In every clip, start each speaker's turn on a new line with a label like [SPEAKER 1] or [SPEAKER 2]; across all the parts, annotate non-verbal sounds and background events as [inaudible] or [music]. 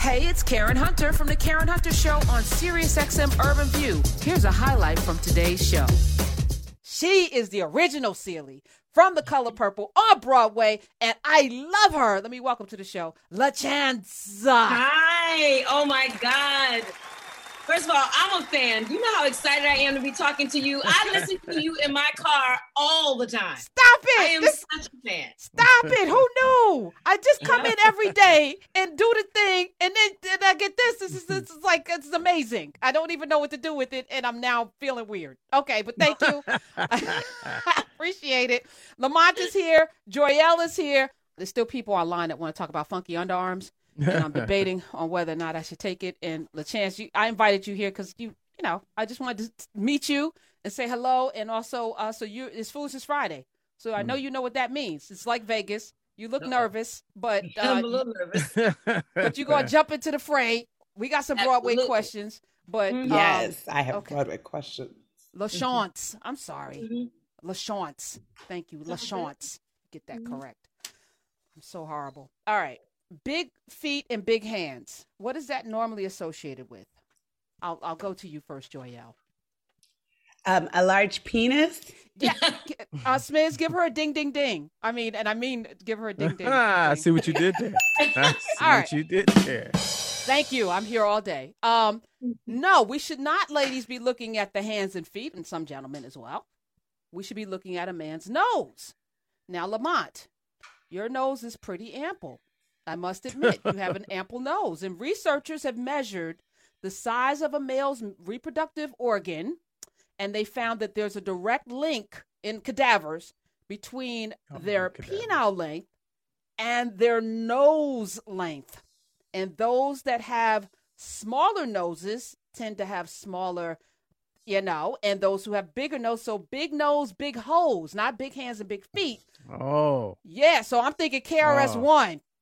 [SPEAKER 1] Hey, it's Karen Hunter from the Karen Hunter Show on SiriusXM Urban View. Here's a highlight from today's show. She is the original Celie from The Color Purple on Broadway, and I love her. Let me welcome to the show, LaChanze.
[SPEAKER 2] Hi. Oh my God. First of all, I'm a fan. You know how excited I am to be talking to you. I [laughs] listen to you in my car all the time.
[SPEAKER 1] Stop it!
[SPEAKER 2] I am
[SPEAKER 1] This-
[SPEAKER 2] such a fan.
[SPEAKER 1] Stop it! Who knew? I just come in every [laughs] day and do the thing, and then, then I get this. This is, this is like it's amazing. I don't even know what to do with it, and I'm now feeling weird. Okay, but thank you. I [laughs] appreciate it. Lamont is here. Joyelle is here. There's still people online that want to talk about funky underarms, and I'm [laughs] debating on whether or not I should take it. And LaChanze, you, I invited you here because you, you know, I just wanted to meet you and say hello, and also, uh, so you, it's Foolishness Friday. So I know you know what that means. It's like Vegas. You look nervous, but [laughs]
[SPEAKER 2] I'm
[SPEAKER 1] uh,
[SPEAKER 2] a little nervous. [laughs]
[SPEAKER 1] but you're gonna jump into the fray. We got some Broadway
[SPEAKER 2] Absolutely.
[SPEAKER 1] questions, but um,
[SPEAKER 3] Yes, I have
[SPEAKER 1] okay.
[SPEAKER 3] Broadway questions.
[SPEAKER 1] LaChanze. I'm sorry,
[SPEAKER 2] Mhm.
[SPEAKER 1] LaChanze. Thank you,
[SPEAKER 2] It's all.
[SPEAKER 1] LaChanze. Get that
[SPEAKER 2] Mhm.
[SPEAKER 1] correct. I'm so horrible. All right, big feet and big hands. What is that normally associated with? I'll I'll go to you first, Joyelle.
[SPEAKER 3] Um, a large penis.
[SPEAKER 1] Yeah, g- uh, Smiz, give her a ding, ding, ding. I mean, and I mean, give her a ding, ding. [laughs]
[SPEAKER 4] I
[SPEAKER 1] ding.
[SPEAKER 4] see what you did there. [laughs] I see
[SPEAKER 1] All
[SPEAKER 4] what
[SPEAKER 1] right.
[SPEAKER 4] you did there.
[SPEAKER 1] Thank you. I'm here all day. Um, no, we should not, ladies, be looking at the hands and feet, and some gentlemen as well. We should be looking at a man's nose. Now, Lamont, your nose is pretty ample. I must admit, you have an ample nose, and researchers have measured the size of a male's reproductive organ, and they found that there's a direct link in cadavers between
[SPEAKER 4] Oh,
[SPEAKER 1] their
[SPEAKER 4] cadavers.
[SPEAKER 1] penile length and their nose length. And those that have smaller noses tend to have smaller, you know, and those who have bigger nose, so big nose, big holes, not big hands and big feet.
[SPEAKER 4] Oh,
[SPEAKER 1] Yeah, so I'm thinking KRS
[SPEAKER 4] Oh.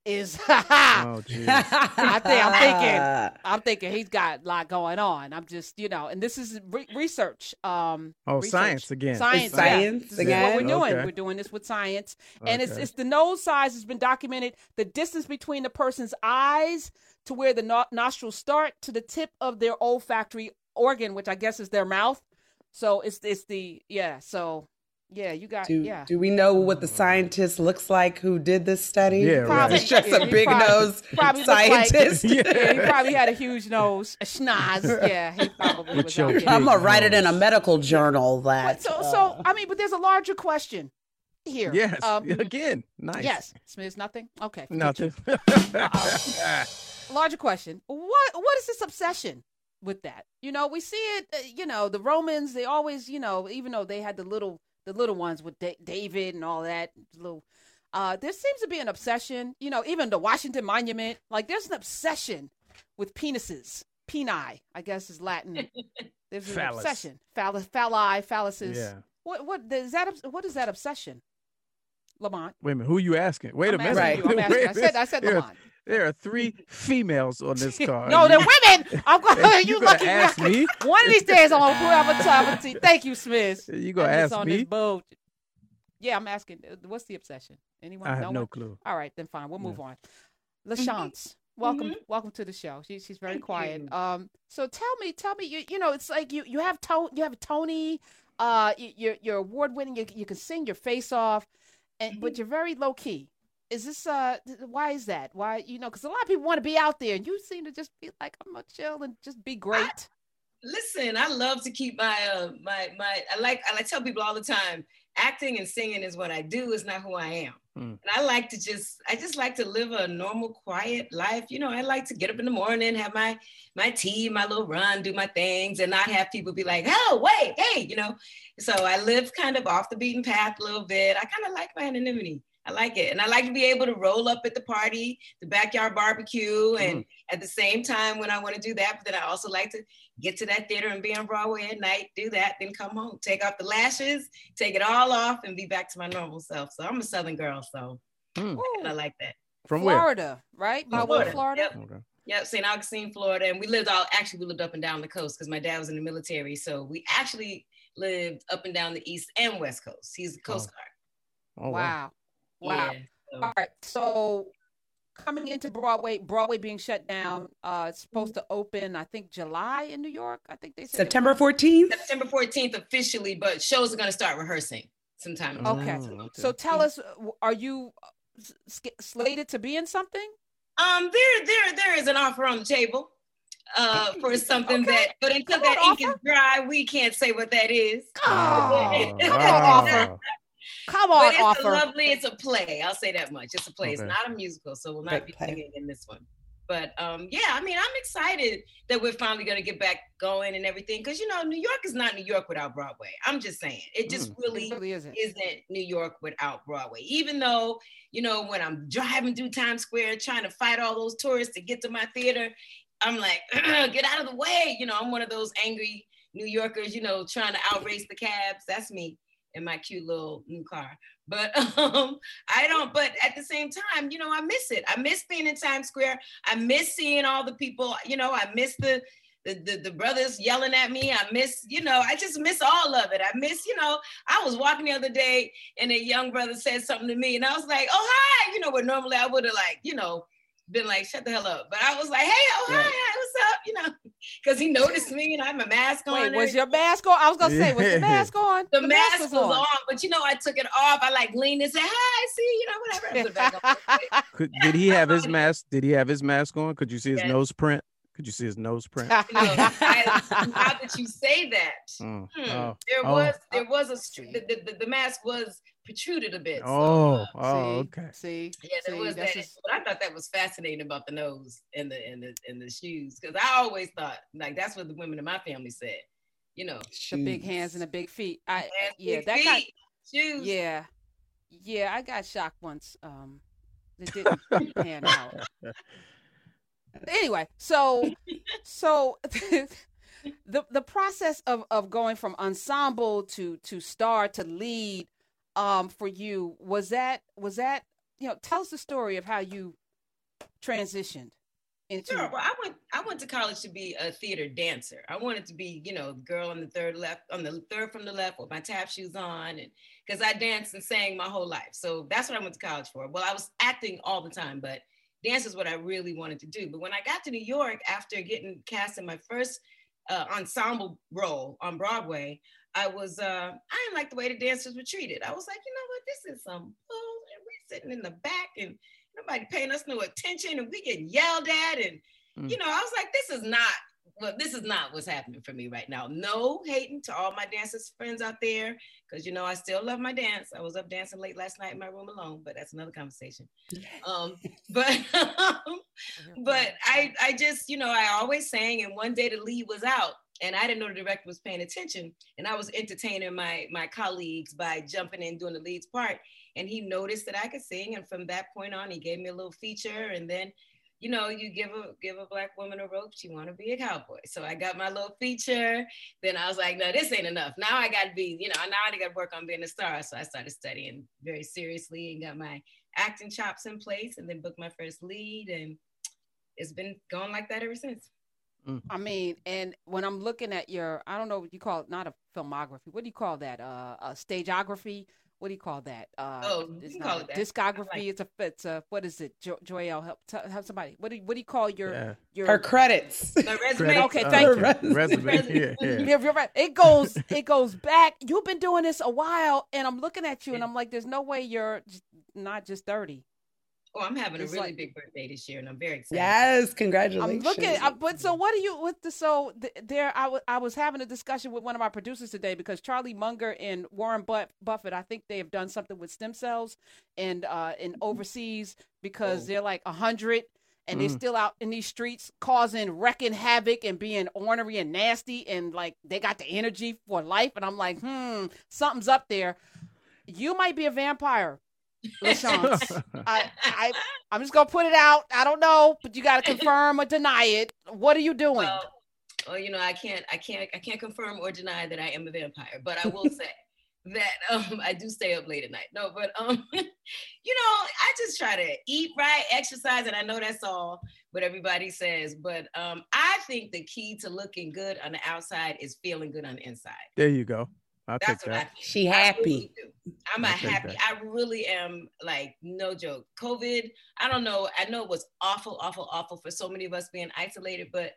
[SPEAKER 1] One is [laughs] ha ha.
[SPEAKER 4] oh. [laughs]
[SPEAKER 1] I think I'm thinking [laughs] I'm thinking he's got a lot going on. I'm just, you know, and this is re- research. Um,
[SPEAKER 4] Oh,
[SPEAKER 1] research.
[SPEAKER 4] science again.
[SPEAKER 1] Science, yeah.
[SPEAKER 3] science
[SPEAKER 1] This is what we're doing.
[SPEAKER 4] Okay.
[SPEAKER 1] We're doing this with science, and it's it's the nose size has been documented. The distance between the person's eyes to where the no- nostrils start to the tip of their olfactory organ, which I guess is their mouth. So it's it's the yeah. So yeah, you got
[SPEAKER 3] Do,
[SPEAKER 1] yeah.
[SPEAKER 3] do we know what the scientist looks like who did this study?
[SPEAKER 4] Yeah,
[SPEAKER 1] Probably-
[SPEAKER 3] It's just
[SPEAKER 1] yeah,
[SPEAKER 3] a big
[SPEAKER 1] probably-
[SPEAKER 3] nose
[SPEAKER 1] probably look like-
[SPEAKER 3] scientist.
[SPEAKER 4] Yeah. [laughs]
[SPEAKER 1] Yeah, he [laughs] probably had a huge nose, a schnoz. [laughs] Yeah, he probably
[SPEAKER 4] With
[SPEAKER 1] was
[SPEAKER 4] your
[SPEAKER 1] out there.
[SPEAKER 3] I'm gonna write it in a medical journal
[SPEAKER 1] But
[SPEAKER 3] that.
[SPEAKER 1] so,
[SPEAKER 3] uh,
[SPEAKER 1] so I mean, but there's a larger question here.
[SPEAKER 4] Yes.
[SPEAKER 1] Um,
[SPEAKER 4] again. Nice.
[SPEAKER 1] Yes. Smith's nothing. Okay.
[SPEAKER 4] Nothing.
[SPEAKER 1] Larger question. What What is this obsession with that? You know, we see it. Uh, you know, the Romans. They always, you know, even though they had the little the little ones with da- David and all that little. Uh, there seems to be an obsession. You know, even the Washington Monument. Like, there's an obsession with penises. Peni, I guess, is Latin. [laughs] There's an
[SPEAKER 4] Phallus.
[SPEAKER 1] obsession. Phallus, phalli, phalluses.
[SPEAKER 4] yeah.
[SPEAKER 1] What what is that? What is that obsession? Lamont.
[SPEAKER 4] Wait a minute. Who are you asking? Wait
[SPEAKER 1] I'm
[SPEAKER 4] a minute.
[SPEAKER 1] asking you, I'm [laughs] asking-
[SPEAKER 4] a
[SPEAKER 1] I said I said
[SPEAKER 4] minute. there,
[SPEAKER 1] Lamont.
[SPEAKER 4] There are three females on this [laughs] card.
[SPEAKER 1] no, they're women. I'm going. [laughs]
[SPEAKER 4] You
[SPEAKER 1] You lucky
[SPEAKER 4] ask me?
[SPEAKER 1] One of these days I'm gonna have [laughs] a time. to- Thank you, Smith.
[SPEAKER 4] You gonna ask
[SPEAKER 1] on
[SPEAKER 4] me?
[SPEAKER 1] This boat. Yeah, I'm asking. uh, What's the obsession? Anyone?
[SPEAKER 4] I have
[SPEAKER 1] no
[SPEAKER 4] no clue.
[SPEAKER 1] All right, then fine. We'll
[SPEAKER 4] Yeah.
[SPEAKER 1] move on. LaChanze, welcome, welcome to the show. She, she's very
[SPEAKER 2] Thank
[SPEAKER 1] quiet.
[SPEAKER 2] you.
[SPEAKER 1] Um, so tell me, tell me, you you know, it's like you you have to you have Tony, uh, you, you're you're award winning. You you can sing your face off, and but you're very low key. Is this uh why is that? Why you know? Because a lot of people want to be out there, and you seem to just be like I'm gonna chill and just be great.
[SPEAKER 2] Listen, I love to keep my uh my my I like I like tell people all the time, acting and singing is what I do, is not who I am.
[SPEAKER 4] Hmm.
[SPEAKER 2] And I like to just I just like to live a normal, quiet life. You know, I like to get up in the morning, have my my tea, my little run, do my things, and not have people be like, oh, wait, hey, you know. So I live kind of off the beaten path a little bit. I kind of like my anonymity. I like it. And I like to be able to roll up at the party, the backyard barbecue, and mm. at the same time when I want to do that, but then I also like to get to that theater and be on Broadway at night, do that, then come home, take off the lashes, take it all off, and be back to my normal self. So I'm a Southern girl, so and I like that.
[SPEAKER 4] From where?
[SPEAKER 1] Florida, right? Mildwood,
[SPEAKER 2] Florida.
[SPEAKER 1] Florida.
[SPEAKER 2] Yep.
[SPEAKER 4] Okay.
[SPEAKER 2] Yep, St. Augustine, Florida. And we lived all actually we lived up and down the coast because my dad was in the military. So we actually lived up and down the east and west coast. He's a coast
[SPEAKER 4] Oh, oh
[SPEAKER 1] wow. Wow.
[SPEAKER 2] Wow. Yeah, so-
[SPEAKER 1] All right. So coming into Broadway, Broadway being shut down. Uh, it's supposed to open, I think, July in New York. I think they said
[SPEAKER 3] September 14th.
[SPEAKER 2] September 14th officially, but shows are going to start rehearsing sometime. in
[SPEAKER 1] Okay.
[SPEAKER 4] Oh, okay.
[SPEAKER 1] So tell us, are you uh, s- s- slated to be in something?
[SPEAKER 2] Um, there, there, there is an offer on the table uh, for [laughs] something
[SPEAKER 1] Okay.
[SPEAKER 2] that, but until
[SPEAKER 1] Come on,
[SPEAKER 2] that ink is dry, we can't say what that is.
[SPEAKER 1] Oh,
[SPEAKER 2] Come
[SPEAKER 1] on, offer. Come on,
[SPEAKER 2] but it's
[SPEAKER 1] offer.
[SPEAKER 2] a lovely, it's a play. I'll say that much. It's a play. It's not a musical, so we'll not
[SPEAKER 3] Great
[SPEAKER 2] be
[SPEAKER 3] play.
[SPEAKER 2] singing in this one. But um, yeah, I mean, I'm excited that we're finally going to get back going and everything because you know, New York is not New York without Broadway. I'm just saying, it just
[SPEAKER 4] Mm.
[SPEAKER 2] really
[SPEAKER 1] it really isn't.
[SPEAKER 2] isn't New York without Broadway. Even though, you know, when I'm driving through Times Square trying to fight all those tourists to get to my theater, I'm like, [clears throat] get out of the way. You know, I'm one of those angry New Yorkers, you know, trying to outrace the cabs. That's me in my cute little new car. But [laughs] um, I don't, but at the same time, you know, I miss it. I miss being in Times Square. I miss seeing all the people, you know, I miss the the, the, the brothers yelling at me. I miss, you know, I just miss all of it. I miss, you know, I was walking the other day and a young brother said something to me and I was like, oh, hi, you know, but normally I would have like, you know, been like, shut the hell up. But I was like, hey, oh, hi,
[SPEAKER 3] Right.
[SPEAKER 2] what's up? You know, [laughs] because he noticed me and I have my mask on.
[SPEAKER 1] Wait, was your mask on? I was gonna say, was the
[SPEAKER 4] Yeah.
[SPEAKER 1] mask on?
[SPEAKER 2] the, mask was on. but you know, I took it off. I like leaned and said, hi, see, you know, whatever. I put it back on. [laughs]
[SPEAKER 4] Could, did he [laughs] have his mask? Did he have his mask on? Could you see his
[SPEAKER 2] Yes.
[SPEAKER 4] nose print? Could you see his nose [laughs] print?
[SPEAKER 2] You know, I, how did you say that?
[SPEAKER 4] Mm.
[SPEAKER 2] Hmm,
[SPEAKER 4] Oh,
[SPEAKER 2] there
[SPEAKER 4] oh.
[SPEAKER 2] was there was a str- the, the, the, the mask was protruded a bit. so,
[SPEAKER 4] oh,
[SPEAKER 2] uh,
[SPEAKER 4] oh,
[SPEAKER 1] see,
[SPEAKER 4] okay.
[SPEAKER 1] See,
[SPEAKER 2] yeah, there
[SPEAKER 1] see,
[SPEAKER 2] was that.
[SPEAKER 1] just-
[SPEAKER 2] But I thought that was fascinating about the nose and the and the and the shoes because I always thought like that's what the women in my family said. You know,
[SPEAKER 1] the big hands and the big feet. I
[SPEAKER 2] hands,
[SPEAKER 1] yeah,
[SPEAKER 2] big
[SPEAKER 1] that got
[SPEAKER 2] shoes.
[SPEAKER 1] yeah, yeah. I got shocked once. Um, it didn't pan out. [laughs] Anyway, so so [laughs] the the process of of going from ensemble to to star to lead, um, for you was that was that you know tell us the story of how you transitioned into
[SPEAKER 2] Sure. Well, I went. I went to college to be a theater dancer. I wanted to be, you know, the girl on the third left, on the third from the left, with my tap shoes on, and because I danced and sang my whole life. So that's what I went to college for. Well, I was acting all the time, but dance is what I really wanted to do. But when I got to New York after getting cast in my first uh, ensemble role on Broadway, I was. Uh, I didn't like the way the dancers were treated. I was like, you know what, this is some bull, and we're sitting in the back and nobody paying us no attention and we getting yelled at and
[SPEAKER 4] Mm.
[SPEAKER 2] you know i was like this is not well this is not what's happening for me right now. No hating to all my dancers friends out there because you know i still love my dance. I was up dancing late last night in my room alone but that's another conversation. Um [laughs] but but i i just you know i always sang and one day the lead was out and i didn't know the director was paying attention and i was entertaining my my colleagues by jumping in doing the lead's part and he noticed that i could sing and from that point on he gave me a little feature and then you know you give a give a black woman a rope she want to be a cowboy so i got my little feature then i was like no this ain't enough now i got to be you know now i got to work on being a star so i started studying very seriously and got my acting chops in place and then booked my first lead and it's been going like that ever since
[SPEAKER 1] I mean, and when I'm looking at your, I don't know what you call it, not a filmography. What do you call that? Uh, a stageography. What do you call that? Uh,
[SPEAKER 2] Oh, you
[SPEAKER 1] it's
[SPEAKER 2] can call it that.
[SPEAKER 1] discography.
[SPEAKER 2] Like
[SPEAKER 1] it's a, it's a, what is it? Jo- Joyelle, help, tell, help somebody. What do you, what do you call your,
[SPEAKER 4] Yeah.
[SPEAKER 1] your?
[SPEAKER 3] Her credits. [laughs]
[SPEAKER 2] my resume
[SPEAKER 1] Okay,
[SPEAKER 4] oh,
[SPEAKER 1] thank
[SPEAKER 3] you.
[SPEAKER 4] Resume.
[SPEAKER 2] Resume. [laughs]
[SPEAKER 4] Yeah, yeah.
[SPEAKER 1] Yeah, you're right. It goes, it goes back. You've been doing this a while, and I'm looking at you, and I'm like, there's no way you're not just 30.
[SPEAKER 2] Oh i'm having a really
[SPEAKER 1] like-
[SPEAKER 2] big birthday this year and i'm very excited
[SPEAKER 3] Yes, congratulations.
[SPEAKER 1] I'm looking, I, but so what do you with the so th- there? I wa- I was having a discussion with one of my producers today because Charlie Munger and Warren Buff- Buffett, I think they have done something with stem cells and uh in overseas because
[SPEAKER 2] Oh.
[SPEAKER 1] they're like a hundred and they're
[SPEAKER 4] Mm.
[SPEAKER 1] still out in these streets causing wrecking havoc and being ornery and nasty and like they got the energy for life and I'm like, hmm, something's up there. You might be a vampire, LaChanze. [laughs] I, I, I'm just gonna put it out. I don't know, but you gotta confirm or deny it. What are you doing?
[SPEAKER 2] well, well, you know, I can't, I can't, I can't confirm or deny that I am a vampire, but I will [laughs] say that um, I do stay up late at night. No, but um, [laughs] you know, I just try to eat right, exercise, and I know that's all what everybody says. But um, I think the key to looking good on the outside is feeling good on the inside.
[SPEAKER 4] There you go. I'll
[SPEAKER 2] That's what
[SPEAKER 4] that.
[SPEAKER 2] I
[SPEAKER 3] She
[SPEAKER 2] I
[SPEAKER 3] happy.
[SPEAKER 2] really. I'm a
[SPEAKER 4] I'll take
[SPEAKER 2] happy.
[SPEAKER 4] that.
[SPEAKER 2] I really am like no joke. COVID. I don't know. I know it was awful, awful, awful for so many of us being isolated, but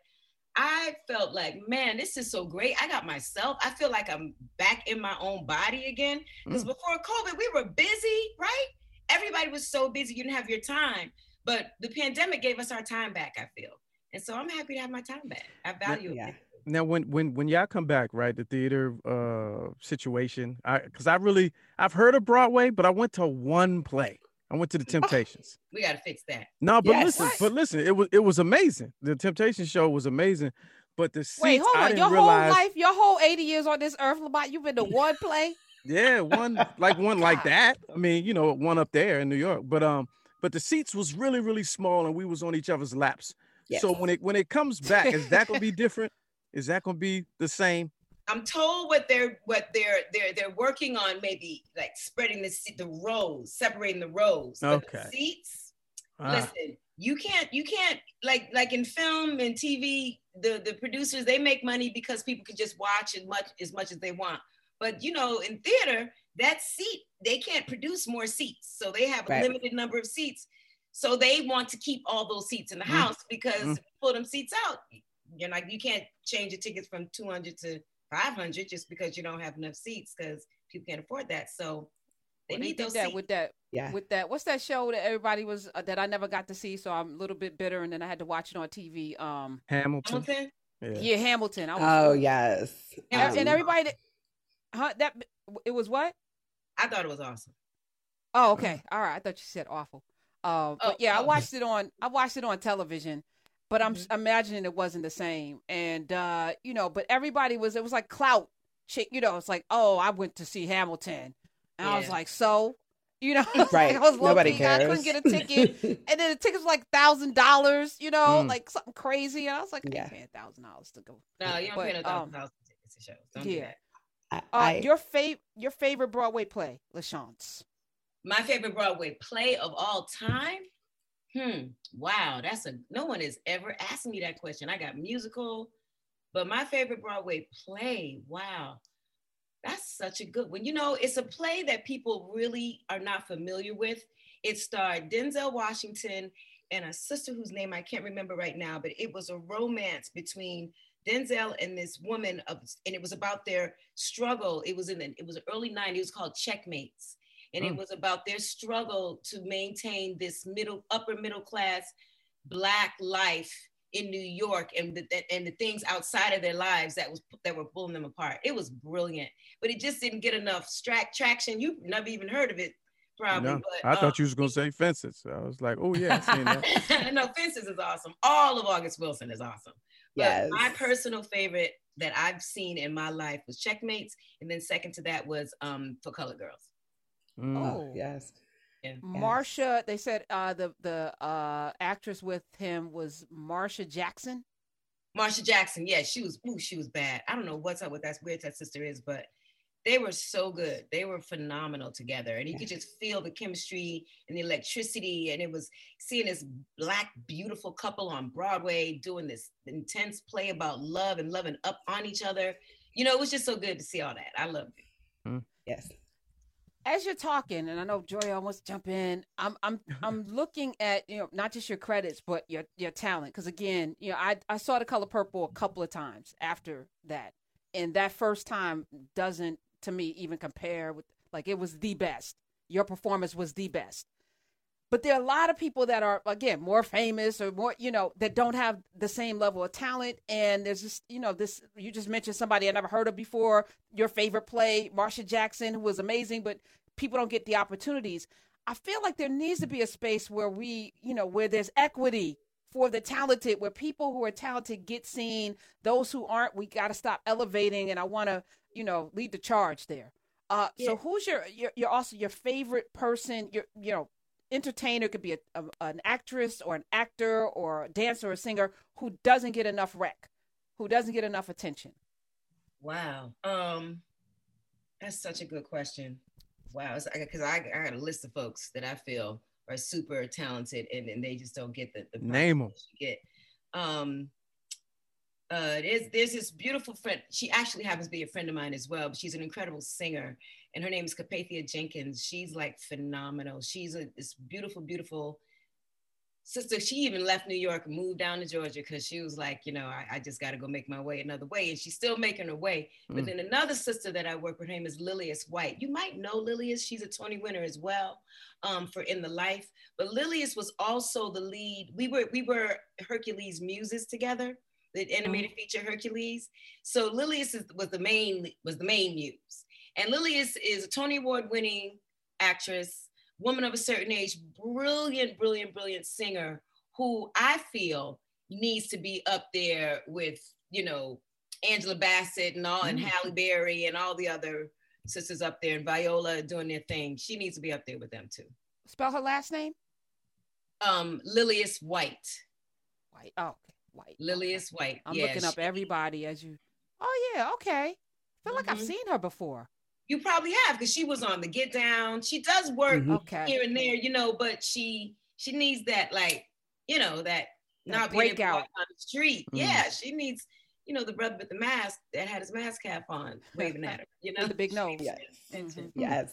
[SPEAKER 2] I felt like, man, this is so great. I got myself. I feel like I'm back in my own body again. Because
[SPEAKER 4] Mm.
[SPEAKER 2] before COVID, we were busy, right? Everybody was so busy, you didn't have your time. But the pandemic gave us our time back. I feel, and so I'm happy to have my time back. I value
[SPEAKER 3] Yeah.
[SPEAKER 2] it.
[SPEAKER 4] Now, when when when y'all come back, right, the theater uh situation, I because I really I've heard of Broadway, but I went to one play. I went to the Temptations.
[SPEAKER 2] We got to fix that.
[SPEAKER 4] No, but
[SPEAKER 3] Yes.
[SPEAKER 4] listen,
[SPEAKER 1] What?
[SPEAKER 4] but listen, it was it was amazing. The Temptation show was amazing, but the seats,
[SPEAKER 1] Wait, hold
[SPEAKER 4] I
[SPEAKER 1] on.
[SPEAKER 4] didn't
[SPEAKER 1] Your
[SPEAKER 4] realize,
[SPEAKER 1] whole life, your whole 80 years on this earth, Lamont, you've been to one play?
[SPEAKER 4] yeah, one [laughs] like one like that. I mean, you know, one up there in New York, but um, but the seats was really really small, and we was on each other's laps. So when it when it comes back, is that gonna be different? Is that gonna be the same?
[SPEAKER 2] I'm told what they're what they're they're they're working on maybe like spreading the se- the rows, separating the rows. But the
[SPEAKER 4] Okay.
[SPEAKER 2] seats.
[SPEAKER 4] Ah,
[SPEAKER 2] Listen, you can't you can't like like in film and TV, the the producers they make money because people can just watch as much as much as they want. But you know, in theater, that seat they can't produce more seats, so they have a
[SPEAKER 3] Right.
[SPEAKER 2] limited number of seats. So they want to keep all those seats in the
[SPEAKER 4] Mm.
[SPEAKER 2] house because
[SPEAKER 4] Mm.
[SPEAKER 2] if pull them seats out, you're like you can't change the tickets from 200 to 500 just because you don't have enough seats because people can't afford that. So they
[SPEAKER 1] Well, they
[SPEAKER 2] need
[SPEAKER 1] did
[SPEAKER 2] those
[SPEAKER 1] that
[SPEAKER 2] seats.
[SPEAKER 1] with that
[SPEAKER 3] Yeah.
[SPEAKER 1] with that what's that show that everybody was uh, that I never got to see so I'm a little bit bitter and then I had to watch it on TV um
[SPEAKER 4] Hamilton.
[SPEAKER 2] Hamilton.
[SPEAKER 4] Yeah.
[SPEAKER 1] yeah Hamilton I was,
[SPEAKER 3] Oh yes.
[SPEAKER 2] Yeah,
[SPEAKER 1] and, and
[SPEAKER 3] Um,
[SPEAKER 1] everybody that, huh that it was what
[SPEAKER 2] I thought it was awesome.
[SPEAKER 1] oh okay all right I thought you said awful uh, but
[SPEAKER 2] Oh,
[SPEAKER 1] yeah I
[SPEAKER 2] oh.
[SPEAKER 1] watched it on I watched it on television but I'm s imagining it wasn't the same and uh you know but everybody was it was like clout chick you know it's like oh I went to see Hamilton and I was like so you know [laughs]
[SPEAKER 3] Right.
[SPEAKER 1] like, I was
[SPEAKER 3] Nobody
[SPEAKER 1] key,
[SPEAKER 3] cares.
[SPEAKER 1] I couldn't get a ticket [laughs] and then the tickets were like thousand dollars, you know,
[SPEAKER 4] Mm.
[SPEAKER 1] like something crazy. And I was like, I
[SPEAKER 3] Yeah.
[SPEAKER 1] paying thousand dollars to go.
[SPEAKER 2] No, you don't
[SPEAKER 1] But,
[SPEAKER 2] pay no
[SPEAKER 1] um,
[SPEAKER 2] thousand dollars for tickets to shows. Don't do
[SPEAKER 1] yeah.
[SPEAKER 2] that.
[SPEAKER 3] I,
[SPEAKER 1] Uh,
[SPEAKER 3] I-
[SPEAKER 1] your fav- your favorite Broadway play, LaChanze.
[SPEAKER 2] My favorite Broadway play of all time. Hmm. Wow, that's a no one has ever asked me that question. I got musical, but my favorite Broadway play. Wow, that's such a good one. You know, it's a play that people really are not familiar with. It starred Denzel Washington and a sister whose name I can't remember right now, but it was a romance between Denzel and this woman of, and it was about their struggle. It was in the, it was early 90s. It was called Checkmates. And it
[SPEAKER 4] Mm.
[SPEAKER 2] was about their struggle to maintain this middle, upper middle class black life in New York and the, and the things outside of their lives that was that were pulling them apart. It was brilliant, but it just didn't get enough stra- traction. You never even heard of it, probably.
[SPEAKER 4] No,
[SPEAKER 2] but,
[SPEAKER 4] I
[SPEAKER 2] um,
[SPEAKER 4] thought you was gonna say fences. I was like, oh yeah, I [laughs] that. [laughs]
[SPEAKER 2] no, Fences is awesome. All of August Wilson is awesome. But
[SPEAKER 3] yes.
[SPEAKER 2] my personal favorite that I've seen in my life was Checkmates, and then second to that was um For Color Girls.
[SPEAKER 4] Mm.
[SPEAKER 3] Oh, yes.
[SPEAKER 1] Marsha, they said uh, the the uh, actress with him was Marsha Jackson.
[SPEAKER 2] Marsha Jackson, yeah, she was. Ooh, she was bad. I don't know what's up with that weird that sister is, but they were so good. They were phenomenal together, and you could just feel the chemistry and the electricity. And it was seeing this black, beautiful couple on Broadway doing this intense play about love and loving up on each other. You know, it was just so good to see all that. I loved it.
[SPEAKER 3] Yes.
[SPEAKER 1] As you're talking, and I know Joy wants to jump in. I'm I'm [laughs] I'm looking at you know not just your credits but your your talent because again you know I I saw the color purple a couple of times after that, and that first time doesn't to me even compare with like it was the best. Your performance was the best. But there are a lot of people that are again more famous or more, you know, that don't have the same level of talent. And there's just, you know, this you just mentioned somebody I never heard of before. Your favorite play, Marsha Jackson, who was amazing, but people don't get the opportunities. I feel like there needs to be a space where we, you know, where there's equity for the talented, where people who are talented get seen. Those who aren't, we got to stop elevating. And I want to, you know, lead the charge there. Uh,
[SPEAKER 2] Yeah.
[SPEAKER 1] So who's your, your, your also your favorite person? Your, you know, entertainer could be a, a, an actress or an actor or a dancer or a singer who doesn't get enough rec, who doesn't get enough attention.
[SPEAKER 2] Wow. Um, that's such a good question. Wow, because I, I got a list of folks that I feel are super talented and, and they just don't get the, the
[SPEAKER 4] name
[SPEAKER 2] props they should get. Um, uh, there's there's this beautiful friend. She actually happens to be a friend of mine as well. But she's an incredible singer, and her name is Capathia Jenkins. She's like phenomenal. She's a this beautiful, beautiful sister. She even left New York and moved down to Georgia because she was like, you know, I, I just got to go make my way another way, and she's still making her way.
[SPEAKER 4] Mm.
[SPEAKER 2] But then another sister that I work with, her name is Lillias White. You might know Lillias. She's a Tony winner as well um, for In the Life. But Lillias was also the lead. We were we were Hercules muses together the animated feature Hercules. So Lillias is, was the main was the main muse, and Lillias is a Tony Award winning actress, woman of a certain age, brilliant, brilliant, brilliant singer who I feel needs to be up there with you know Angela Bassett and all, and
[SPEAKER 4] Mm.
[SPEAKER 2] Halle Berry and all the other sisters up there, and Viola doing their thing. She needs to be up there with them too.
[SPEAKER 1] Spell her last name?
[SPEAKER 2] Um, Lillias White,
[SPEAKER 1] White. Oh, okay. White.
[SPEAKER 2] Lillias White.
[SPEAKER 1] I'm
[SPEAKER 2] Yeah,
[SPEAKER 1] looking up everybody as you. Oh yeah, okay. feel like I've
[SPEAKER 2] Mhm.
[SPEAKER 1] seen her before.
[SPEAKER 2] You probably have because she was on the Get Down. She does work
[SPEAKER 3] Mhm.
[SPEAKER 1] Okay.
[SPEAKER 2] here and there, you know, but she she needs that like, you know, that,
[SPEAKER 1] That
[SPEAKER 2] not being able to
[SPEAKER 1] breakout.
[SPEAKER 2] on the street.
[SPEAKER 4] Mm.
[SPEAKER 2] Yeah, she needs, you know, the brother with the mask that had his mask cap on, [laughs] waving at her. You know,
[SPEAKER 1] With the big [laughs] nose.
[SPEAKER 3] Yes.
[SPEAKER 1] Mhm.
[SPEAKER 3] Yes.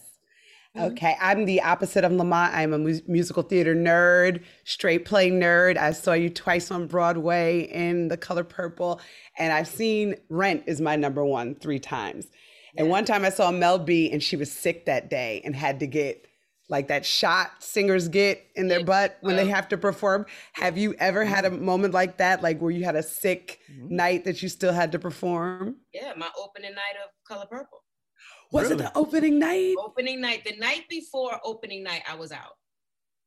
[SPEAKER 3] Okay, I'm the opposite of Lamont. I'm a mu- musical theater nerd, straight play nerd. I saw you twice on Broadway in The Color Purple, and I've seen Rent is my number one three times. And
[SPEAKER 2] Yeah.
[SPEAKER 3] one time I saw Mel B, and she was sick that day and had to get like that shot singers get in their butt when they have to perform. Have you ever had a moment like that, like where you had a sick
[SPEAKER 4] Mhm.
[SPEAKER 3] night that you still had to perform?
[SPEAKER 2] yeah, my opening night of Color Purple.
[SPEAKER 3] Was
[SPEAKER 4] Really?
[SPEAKER 3] it the opening night?
[SPEAKER 2] Opening night, the night before opening night, I was out.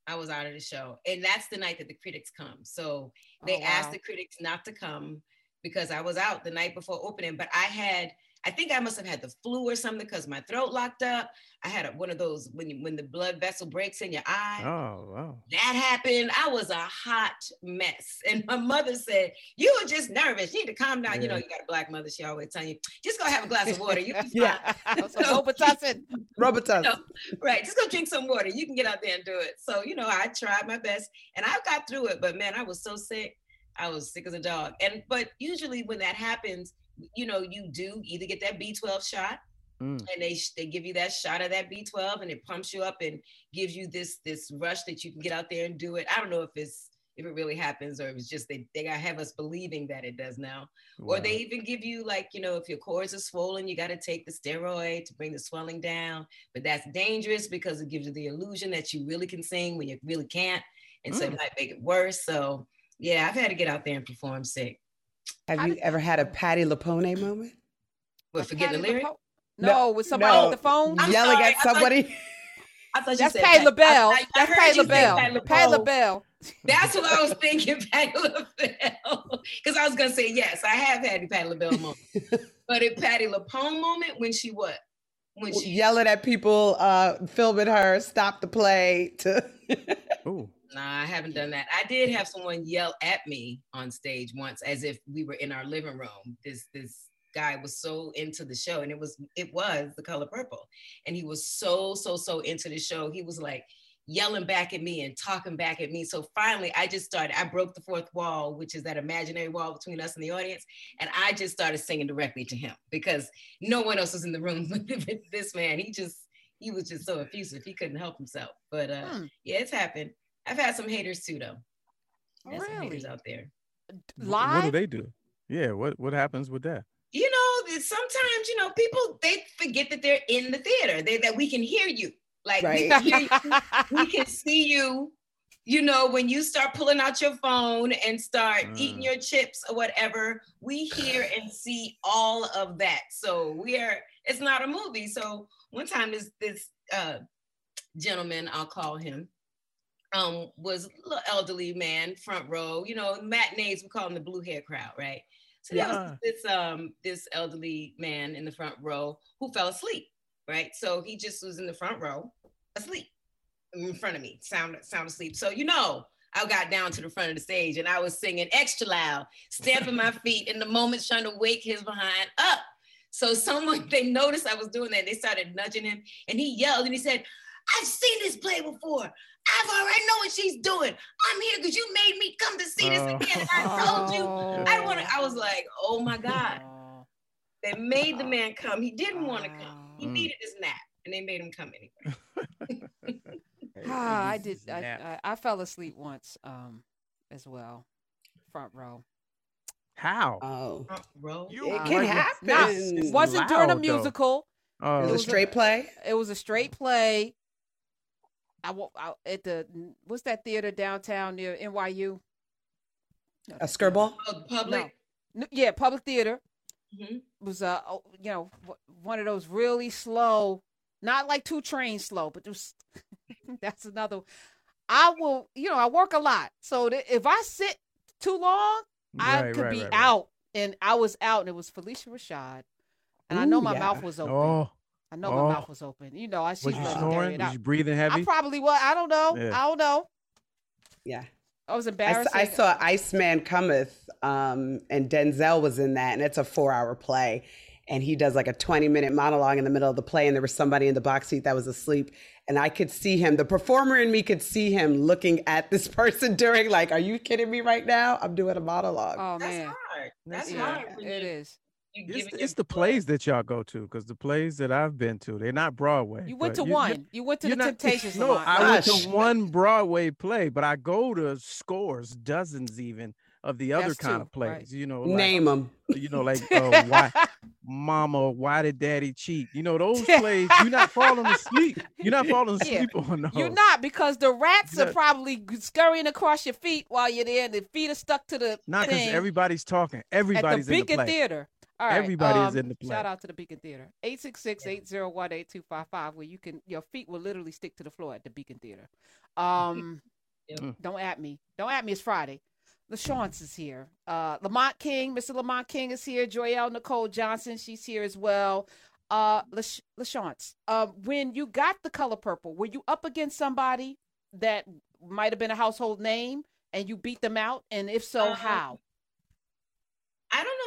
[SPEAKER 2] I was out of the show. And that's the night that the critics come. So they
[SPEAKER 1] Oh, wow.
[SPEAKER 2] asked the critics not to come because I was out the night before opening, but I had I think I must have had the flu or something because my throat locked up. I had a, one of those when you, when the blood vessel breaks in your eye.
[SPEAKER 4] Oh wow.
[SPEAKER 2] That happened. I was a hot mess. [laughs] And my mother said, You were just nervous. You need to calm down. You know, you got a black mother. She always tell you, just go have a glass of water. You [laughs] fine.
[SPEAKER 3] Yeah. [laughs]
[SPEAKER 1] so Robitussin.
[SPEAKER 3] Robitussin.
[SPEAKER 2] No. right. Just go drink some water. You can get out there and do it. So, you know, I tried my best and I got through it. But man, I was so sick. I was sick as a dog. And but usually when that happens, you know, you do either get that B12 shot
[SPEAKER 4] Mm.
[SPEAKER 2] and they they give you that shot of that B12 and it pumps you up and gives you this this rush that you can get out there and do it. I don't know if it's if it really happens or if it's just they, they gotta have us believing that it does now. Or they even give you like, you know, if your cords are swollen, you got to take the steroid to bring the swelling down. But that's dangerous because it gives you the illusion that you really can sing when you really can't. And so it
[SPEAKER 4] Mm.
[SPEAKER 2] might make it worse. So yeah, I've had to get out there and perform sick.
[SPEAKER 3] Have
[SPEAKER 1] How
[SPEAKER 3] you ever had a Patti LuPone moment?
[SPEAKER 2] But forgetting the
[SPEAKER 1] Patty
[SPEAKER 2] lyric.
[SPEAKER 1] LaPo- No, with somebody
[SPEAKER 3] no.
[SPEAKER 1] on the phone.
[SPEAKER 2] I'm
[SPEAKER 3] Yelling
[SPEAKER 2] sorry,
[SPEAKER 3] at
[SPEAKER 2] I thought-
[SPEAKER 3] somebody?
[SPEAKER 2] I thought you
[SPEAKER 1] That's
[SPEAKER 2] said
[SPEAKER 1] Patti LaBelle.
[SPEAKER 2] I- I- I
[SPEAKER 1] That's
[SPEAKER 2] heard
[SPEAKER 1] Patti
[SPEAKER 2] you
[SPEAKER 1] LaBelle.
[SPEAKER 2] Patti
[SPEAKER 1] Patti
[SPEAKER 2] LaBelle.
[SPEAKER 1] LaBelle.
[SPEAKER 2] That's what I was thinking, [laughs] Patti LaBelle. Because I was gonna say yes, I have had a Patti LaBelle moment. [laughs] but a Patti LuPone moment when she what? When she
[SPEAKER 3] Yelling at people, uh, filming her, stop the play to
[SPEAKER 4] Ooh.
[SPEAKER 2] Nah, I haven't done that. I did have someone yell at me on stage once as if we were in our living room. This this guy was so into the show and it was it was the color purple. And he was so so so into the show. He was like yelling back at me and talking back at me. So finally I just started I broke the fourth wall, which is that imaginary wall between us and the audience, and I just started singing directly to him because no one else was in the room [laughs] with this man. He just he was just so effusive. He couldn't help himself. But uh
[SPEAKER 1] Hmm.
[SPEAKER 2] yeah, it's happened. I've had some haters too, though. There's some haters
[SPEAKER 1] Really?
[SPEAKER 2] out there.
[SPEAKER 1] Live.
[SPEAKER 4] What do they do? Yeah. What what happens with that?
[SPEAKER 2] You know, sometimes you know people they forget that they're in the theater. They that we can hear you. Like we, can hear you, [laughs] we can see you. You know, when you start pulling out your phone and start eating
[SPEAKER 4] Mm.
[SPEAKER 2] your chips or whatever, we hear and see all of that. So we are. It's not a movie. So one time this this uh, gentleman, I'll call him, um, was a little elderly man, front row. You know, matinees we call him the blue hair crowd, right? So there was
[SPEAKER 4] Yeah.
[SPEAKER 2] this um this elderly man in the front row who fell asleep, right? So he just was in the front row, asleep in front of me, sound sound asleep. So you know, I got down to the front of the stage and I was singing extra loud, stamping my [laughs] feet in the moments trying to wake his behind up. So someone [laughs] they noticed I was doing that. They started nudging him, and he yelled and he said, "I've seen this play before. I've already know what she's doing. I'm here because you made me come to see this
[SPEAKER 4] Oh.
[SPEAKER 2] again. I told you. I want to. I was like, oh my God. They made the man come. He didn't want to come. He.
[SPEAKER 4] Mm.
[SPEAKER 2] needed his nap, and they made him come anyway. [laughs] [laughs]
[SPEAKER 1] Ah, I did. I, I, I fell asleep once, um, as well, front row.
[SPEAKER 4] How?
[SPEAKER 3] Oh,
[SPEAKER 2] Front row.
[SPEAKER 4] You-
[SPEAKER 3] it
[SPEAKER 4] Uh,
[SPEAKER 3] can
[SPEAKER 4] like,
[SPEAKER 3] happen.
[SPEAKER 1] Nah,
[SPEAKER 4] It's
[SPEAKER 1] wasn't during a
[SPEAKER 4] loud, though.
[SPEAKER 1] musical.
[SPEAKER 4] Oh,
[SPEAKER 3] It
[SPEAKER 1] It
[SPEAKER 3] was a
[SPEAKER 1] was a-
[SPEAKER 3] straight play.
[SPEAKER 1] It was a straight play. I, wa- I at the what's that theater downtown near NYU? No,
[SPEAKER 3] A skirball.
[SPEAKER 2] Oh, public.
[SPEAKER 1] No, yeah, public theater.
[SPEAKER 2] Mhm.
[SPEAKER 1] was uh oh, you know one of those really slow, not like two trains slow, but just [laughs] that's another. I will, you know, I work a lot, so that if I sit too long, I could
[SPEAKER 4] right,
[SPEAKER 1] be
[SPEAKER 4] right, right.
[SPEAKER 1] out, and I was out, and it was Phylicia Rashad, and I know my
[SPEAKER 3] yeah.
[SPEAKER 1] mouth was open.
[SPEAKER 4] Oh,
[SPEAKER 1] I know
[SPEAKER 4] oh.
[SPEAKER 1] my mouth was open. You know, I she's
[SPEAKER 4] was you
[SPEAKER 1] legendary.
[SPEAKER 4] snoring? Was you breathing heavy?
[SPEAKER 1] I probably was. I don't know.
[SPEAKER 4] Yeah.
[SPEAKER 1] I don't know.
[SPEAKER 3] Yeah.
[SPEAKER 1] I was embarrassed.
[SPEAKER 3] I saw Iceman Cometh, um, and Denzel was in that, and it's a four-hour play. And he does like a 20-minute monologue in the middle of the play, and there was somebody in the box seat that was asleep, and I could see him. The performer in me could see him looking at this [laughs] person during, like, "Are you kidding me right now? I'm doing a monologue."
[SPEAKER 1] Oh
[SPEAKER 2] That's
[SPEAKER 1] man,
[SPEAKER 2] hard. That's
[SPEAKER 1] yeah,
[SPEAKER 2] hard. when
[SPEAKER 1] it
[SPEAKER 2] you-
[SPEAKER 1] is.
[SPEAKER 2] You
[SPEAKER 4] It's, the- it's the plays that y'all go to, because the plays that I've been to, they're not Broadway.
[SPEAKER 1] You went to
[SPEAKER 4] you-
[SPEAKER 1] one.
[SPEAKER 4] you-
[SPEAKER 1] You, went to the
[SPEAKER 4] not- [laughs]
[SPEAKER 1] Temptations.
[SPEAKER 4] No,
[SPEAKER 1] Lamont.
[SPEAKER 4] I went to [laughs] one Broadway play, but I go to scores, dozens even of the other
[SPEAKER 1] That's
[SPEAKER 4] kind
[SPEAKER 1] two,
[SPEAKER 4] of plays.
[SPEAKER 1] right.
[SPEAKER 4] You know, like,
[SPEAKER 3] Name them. [laughs]
[SPEAKER 4] you know, like uh, why, Mama, why did Daddy cheat? You know, those plays. You're not falling asleep. You're not falling
[SPEAKER 1] Yeah.
[SPEAKER 4] asleep on those.
[SPEAKER 1] You're not because the rats are
[SPEAKER 4] Yeah.
[SPEAKER 1] probably scurrying across your feet while you're there, and the feet are stuck to the
[SPEAKER 4] Not because everybody's talking.
[SPEAKER 1] at
[SPEAKER 4] Everybody's
[SPEAKER 1] the
[SPEAKER 4] in the
[SPEAKER 1] Beacon
[SPEAKER 4] play.
[SPEAKER 1] Theater. All right,
[SPEAKER 4] Everybody is
[SPEAKER 1] um,
[SPEAKER 4] in the play.
[SPEAKER 1] Shout out to the Beacon Theater. 866-801-8255, where you can your feet will literally stick to the floor at the Beacon Theater. Um, [laughs]
[SPEAKER 2] Yep.
[SPEAKER 4] Mm.
[SPEAKER 1] don't at me. Don't at me. It's Friday. LaChanze is here. Uh, Lamont King, Mr. Lamont King is here. Joyelle Nicole Johnson, she's here as well. Uh, Lash- LaChanze, uh, when you got the color purple, were you up against somebody that might have been a household name and you beat them out? And if so,
[SPEAKER 2] Um,
[SPEAKER 1] how?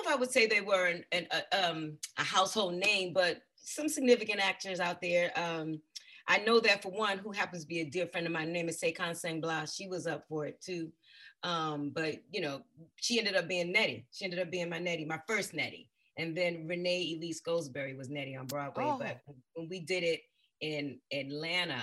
[SPEAKER 2] I if I would say they were an, an, a, um, a household name, but some significant actors out there. Um, I know that for one, who happens to be a dear friend of mine, name is Saycon Sengbloh. She was up for it too. Um, but you know, she ended up being Nettie. She ended up being my Nettie, my first Nettie. And then Renee Elise Goldsberry was Nettie on Broadway.
[SPEAKER 1] Oh.
[SPEAKER 2] But when we did it in Atlanta,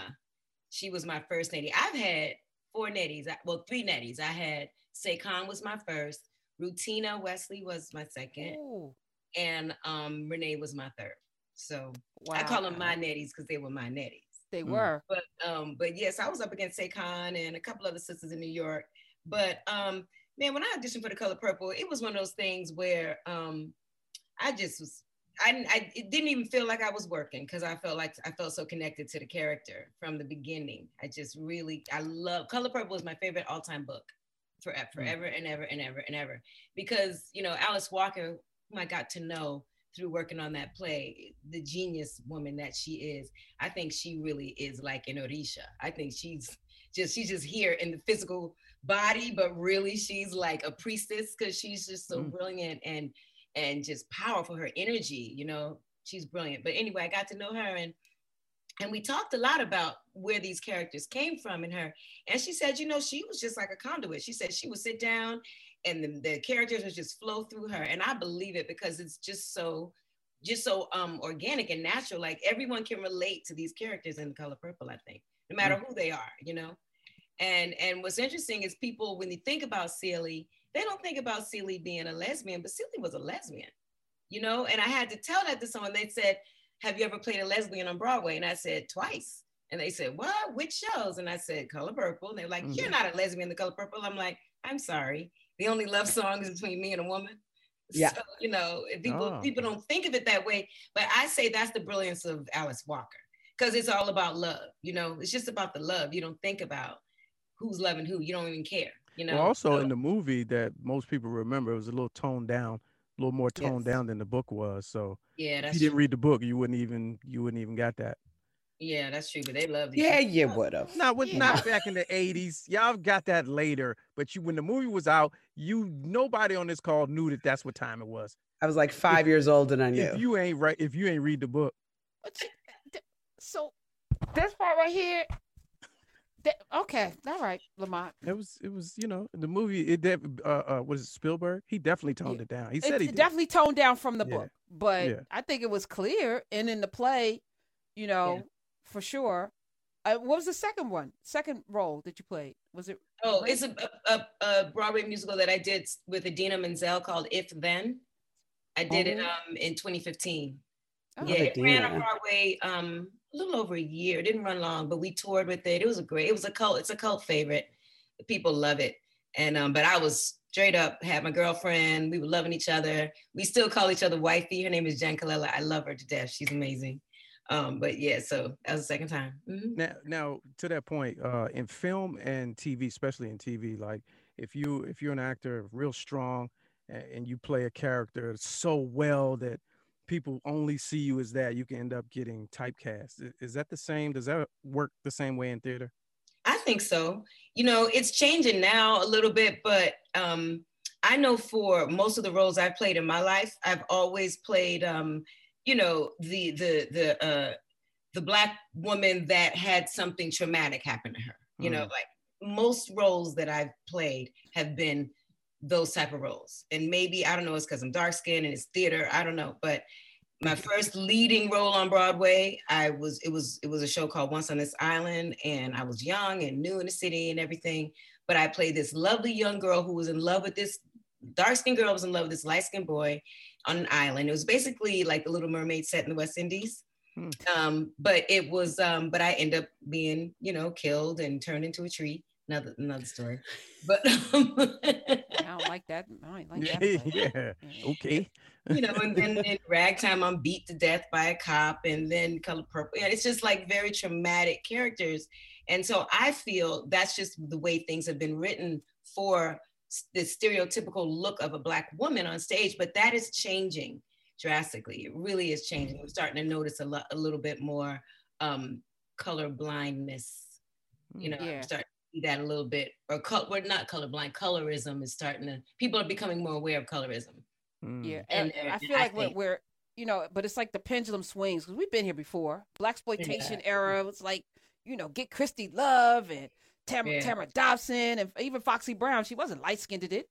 [SPEAKER 2] she was my first Nettie. I've had four Netties, well, three Netties. I had Saycon was my first, Rutina Wesley was my second,
[SPEAKER 1] Ooh,
[SPEAKER 2] and um, Renee was my third. So
[SPEAKER 1] wow.
[SPEAKER 2] I call them my Netties because they were my Netties.
[SPEAKER 1] They
[SPEAKER 4] Mm.
[SPEAKER 1] were.
[SPEAKER 2] But um, but yes, I was up against Saycon and a couple other sisters in New York. But um, man, when I auditioned for the Color Purple, it was one of those things where um, I just was. I, didn't- I it didn't even feel like I was working because I felt like I felt so connected to the character from the beginning. I just really I love Color Purple is my favorite all time book forever, forever and ever and ever and ever because you know Alice Walker, whom I got to know through working on that play, the genius woman that she is. I think she really is like an Orisha. I think she's just she's just here in the physical body, but really she's like a priestess because she's just so
[SPEAKER 4] Mm.
[SPEAKER 2] brilliant and and just powerful. Her energy, you know, she's brilliant. But anyway, I got to know her and and we talked a lot about where these characters came from in her. And she said, you know, she was just like a conduit. She said she would sit down and the, the characters would just flow through her. And I believe it because it's just so just so um organic and natural. Like everyone can relate to these characters in the color purple, I think, no matter who they are, you know. And and what's interesting is people when they think about Celie, they don't think about Celie being a lesbian, but Celie was a lesbian, you know. And I had to tell that to someone. They said, "Have you ever played a lesbian on Broadway?" And I said, "Twice." And they said, "What? Which shows?" And I said, "Color Purple." And they're like, "You're mm-hmm. not a lesbian, in the Color Purple." I'm like, "I'm sorry. The only love song is between me and a woman."
[SPEAKER 3] Yeah.
[SPEAKER 2] So, you know, people
[SPEAKER 4] Oh.
[SPEAKER 2] people don't think of it that way, but I say that's the brilliance of Alice Walker because it's all about love. You know, it's just about the love. You don't think about who's loving who. You don't even care. You know.
[SPEAKER 4] Well, also
[SPEAKER 2] So-
[SPEAKER 4] in the movie that most people remember, it was a little toned down, a little more toned
[SPEAKER 3] Yes.
[SPEAKER 4] down than the book was. So
[SPEAKER 2] yeah,
[SPEAKER 4] if you didn't
[SPEAKER 2] true.
[SPEAKER 4] read the book, you wouldn't even you wouldn't even got that.
[SPEAKER 2] yeah, that's true. But they love these
[SPEAKER 3] Yeah,
[SPEAKER 2] people.
[SPEAKER 3] you would have.
[SPEAKER 4] Not with
[SPEAKER 1] Yeah.
[SPEAKER 4] not back in the eighties. Y'all got that later, but you when the movie was out, you nobody on this call knew that that's what time it was.
[SPEAKER 3] I was like five years old and I knew.
[SPEAKER 4] If you ain't right, if you ain't read the book,
[SPEAKER 1] But you- th- So this part right here, Th- okay, all right, Lamont.
[SPEAKER 4] It was it was you know the movie it def, uh uh was it Spielberg? He definitely toned
[SPEAKER 1] Yeah.
[SPEAKER 4] it down. He
[SPEAKER 1] It,
[SPEAKER 4] said he
[SPEAKER 1] it
[SPEAKER 4] did.
[SPEAKER 1] definitely toned down from the
[SPEAKER 4] Yeah.
[SPEAKER 1] book, but
[SPEAKER 4] Yeah.
[SPEAKER 1] I think it was clear. And in the play, you know,
[SPEAKER 2] Yeah.
[SPEAKER 1] for sure. Uh, what was the second one? Second role that you played? Was it?
[SPEAKER 2] Oh, it's a, a, a Broadway musical that I did with Idina Menzel called If Then. I did it
[SPEAKER 3] Oh.
[SPEAKER 2] um in 2015.
[SPEAKER 1] Oh,
[SPEAKER 2] yeah, it ran on Broadway um a little over a year. It didn't run long, but we toured with it. It was a great. It was a cult. It's a cult favorite. People love it. And um, but I was straight up had my girlfriend. We were loving each other. We still call each other wifey. Her name is Jenn Colella. I love her to death. She's amazing. Um, but yeah, so that was the second time. Mhm.
[SPEAKER 4] Now, now to that point, uh, in film and TV, especially in TV, like if you if you're an actor real strong and you play a character so well that people only see you as that, you can end up getting typecast. Is that the same? Does that work the same way in theater?
[SPEAKER 2] I think so. You know, it's changing now a little bit, but um, I know for most of the roles I've played in my life, I've always played, um, you know, the the the uh, the black woman that had something traumatic happen to her. You know,
[SPEAKER 4] Mm.
[SPEAKER 2] like most roles that I've played have been those type of roles. And maybe I don't know, it's because I'm dark skinned and it's theater. I don't know, but my first leading role on Broadway, I was it was it was a show called Once on This Island, and I was young and new in the city and everything. But I played this lovely young girl who was in love with this dark skinned girl was in love with this light skinned boy on an island. It was basically like the Little Mermaid set in the West Indies.
[SPEAKER 4] Hmm.
[SPEAKER 2] Um, but it was um, but I end up being you know killed and turned into a tree. Another another story, [laughs] but. um,
[SPEAKER 1] I don't like that. I don't like [laughs] that. play.
[SPEAKER 4] yeah. Okay.
[SPEAKER 2] you know, and then in ragtime, I'm beat to death by a cop, and then color purple. Yeah, it's just like very traumatic characters. And so I feel that's just the way things have been written for the stereotypical look of a black woman on stage, but that is changing drastically. It really is changing. We're starting to notice a lot, a little bit more um, color blindness. You know,
[SPEAKER 1] Yeah.
[SPEAKER 2] I'm starting to see that a little bit, or col- we're not colorblind. Colorism is starting to. People are becoming more aware of colorism.
[SPEAKER 4] Mm.
[SPEAKER 1] Yeah,
[SPEAKER 2] And,
[SPEAKER 1] and,
[SPEAKER 2] uh,
[SPEAKER 1] I feel like we're,
[SPEAKER 2] think-
[SPEAKER 1] we're, you know, but it's like the pendulum swings because we've been here before. Black exploitation era. It was like, you know, get Christie Love and Tamara,
[SPEAKER 2] Yeah.
[SPEAKER 1] Tamara Dobson and even Foxy Brown. She wasn't light skinned, Did it.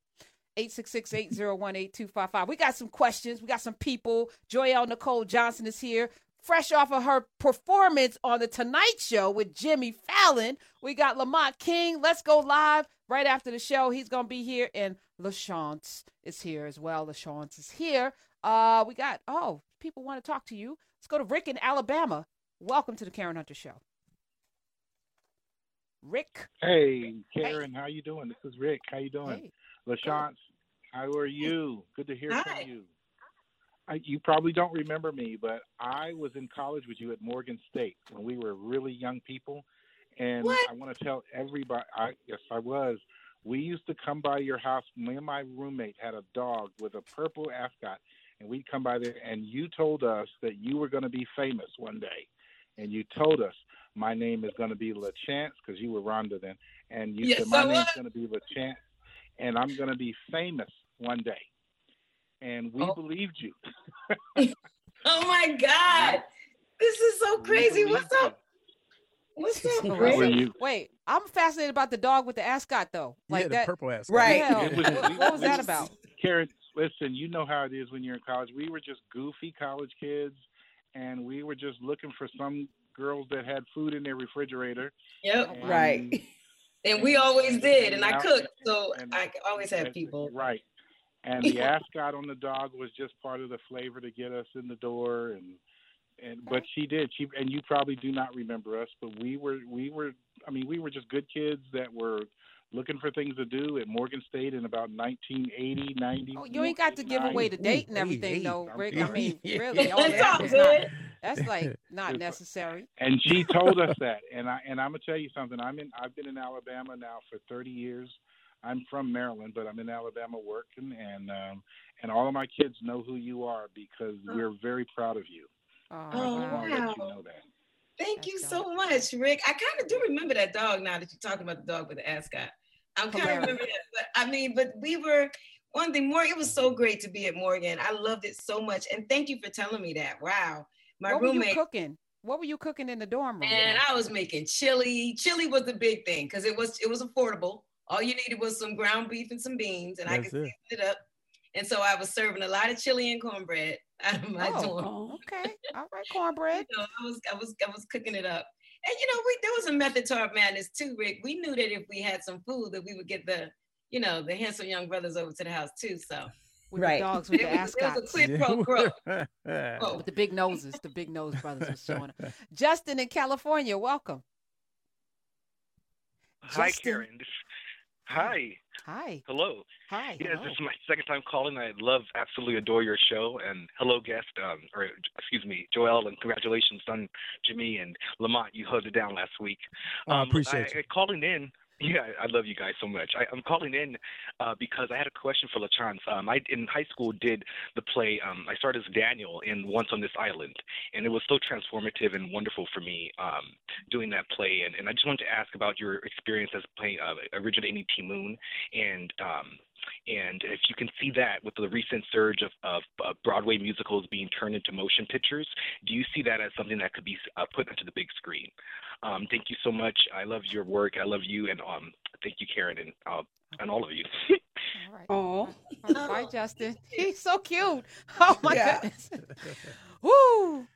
[SPEAKER 1] 866-801-8255. We got some questions. We got some people. Joyelle Nicole Johnson is here. Fresh off of her performance on the Tonight Show with Jimmy Fallon. We got Lamont King. Let's go live right after the show. He's gonna be here, and LaChanze is here as well. LaChanze is here. Uh, we got oh, people want to talk to you. Let's go to Rick in Alabama. Welcome to the Karen Hunter Show. Rick,
[SPEAKER 5] Hey, Karen, how you doing? This is Rick. How you doing?
[SPEAKER 1] hey,
[SPEAKER 5] LaChanze, how are you? Good to hear
[SPEAKER 2] Hi.
[SPEAKER 5] from you. I, you probably don't remember me, but I was in college with you at Morgan State when we were really young people. And
[SPEAKER 2] What?
[SPEAKER 5] I want to tell everybody, I, yes, I was. We used to come by your house. Me and my roommate had a dog with a purple ascot, and we'd come by there. And you told us that you were going to be famous one day, and you told us my name is going to be LaChanze because you were Rhonda then, and you
[SPEAKER 2] Yes,
[SPEAKER 5] said my
[SPEAKER 2] I
[SPEAKER 5] name's going to be LaChanze, and I'm going to be famous one day. And we
[SPEAKER 2] Oh.
[SPEAKER 5] believed you. [laughs] [laughs]
[SPEAKER 2] Oh my God. This is so crazy. What's up? What's [laughs] up,
[SPEAKER 1] Wait,
[SPEAKER 5] Were you?
[SPEAKER 1] wait. I'm fascinated about the dog with the ascot though. Like
[SPEAKER 4] yeah, the
[SPEAKER 1] that.
[SPEAKER 4] purple ascot.
[SPEAKER 3] Right.
[SPEAKER 1] Yeah,
[SPEAKER 5] was-
[SPEAKER 1] what, what was that about?
[SPEAKER 5] Karen, listen, you know how it is when you're in college. We were just goofy college kids, and we were just looking for some girls that had food in their refrigerator.
[SPEAKER 2] Yep.
[SPEAKER 3] Right.
[SPEAKER 2] And we always did. And I cooked. So
[SPEAKER 5] and-
[SPEAKER 2] I always had people.
[SPEAKER 5] Right. And the [laughs] ascot on the dog was just part of the flavor to get us in the door and and but she did. She and you probably do not remember us, but we were we were I mean, we were just good kids that were looking for things to do at Morgan State in about 1980, 90.
[SPEAKER 1] Oh, you ain't got to give away the date and everything,
[SPEAKER 4] hey,
[SPEAKER 1] though, Rick. I mean, [laughs] really, all
[SPEAKER 2] It's
[SPEAKER 1] that
[SPEAKER 2] all
[SPEAKER 1] is not, that's like [laughs] not necessary.
[SPEAKER 5] and she told us that and i and i'm gonna tell you something i'm in i've been in alabama now for 30 years i'm from maryland but i'm in alabama working and um and all of my kids know who you are because we're very proud of you
[SPEAKER 1] Oh,
[SPEAKER 2] Oh,
[SPEAKER 5] I
[SPEAKER 1] wow.
[SPEAKER 5] let you know that
[SPEAKER 2] Thank you
[SPEAKER 1] That's
[SPEAKER 2] so much, Rick. I kind of do remember that dog now that you're talking about the dog with the ascot. I'm kind of remember that. But I mean, but we were one thing more. It was so great to be at Morgan. I loved it so much. And thank you for telling me that. Wow. My
[SPEAKER 1] what were you
[SPEAKER 2] roommate,
[SPEAKER 1] cooking? What were you cooking in the dorm room?
[SPEAKER 2] And I was making chili. Chili was the big thing because it was it was affordable. All you needed was some ground beef and some beans, and I could
[SPEAKER 4] it.
[SPEAKER 2] season it up. And so I was serving a lot of chili and cornbread [laughs] out of my
[SPEAKER 1] Oh.
[SPEAKER 2] dorm.
[SPEAKER 3] Oh.
[SPEAKER 1] okay, [laughs] all right, cornbread.
[SPEAKER 2] You know, I was I was I was cooking it up. And you know, we there was a method to our madness too, Rick. We knew that if we had some food, that we would get the, you know, the handsome young brothers over to the house too. So
[SPEAKER 1] With
[SPEAKER 3] Right.
[SPEAKER 1] the dogs with
[SPEAKER 2] it
[SPEAKER 1] the
[SPEAKER 2] was, it was a quid pro quo. [laughs]
[SPEAKER 4] Yeah.
[SPEAKER 1] With the big noses, the big nose brothers was showing up. Justin in California, welcome.
[SPEAKER 6] Hi,
[SPEAKER 1] Justin.
[SPEAKER 6] Karen. This, hi.
[SPEAKER 1] Hi,
[SPEAKER 6] Hello.
[SPEAKER 1] hi.
[SPEAKER 6] Yes,
[SPEAKER 1] hello.
[SPEAKER 6] this is my second time calling. I love, absolutely adore your show. And hello, guest, um, or excuse me, Joyelle, and congratulations on Jimmy and Lamont. You held it down last week.
[SPEAKER 4] Oh, I appreciate
[SPEAKER 6] I,
[SPEAKER 4] you.
[SPEAKER 6] Calling in. Yeah, I love you guys so much. I, I'm calling in uh, because I had a question for LaChanze. Um, I in high school did the play. Um, I started as Daniel in Once on This Island, and it was so transformative and wonderful for me um, doing that play. And, and I just wanted to ask about your experience as playing uh, originating Ti Moune, and um, and if you can see that with the recent surge of, of, of Broadway musicals being turned into motion pictures, do you see that as something that could be uh, put onto the big screen? Um, thank you so much. I love your work. I love you, and um, thank you, Karen, and uh, and all of you.
[SPEAKER 1] All right.
[SPEAKER 3] Oh.
[SPEAKER 1] All right, Justin. [laughs] He's so cute. Oh my
[SPEAKER 3] Yeah.
[SPEAKER 1] goodness. [laughs] Woo.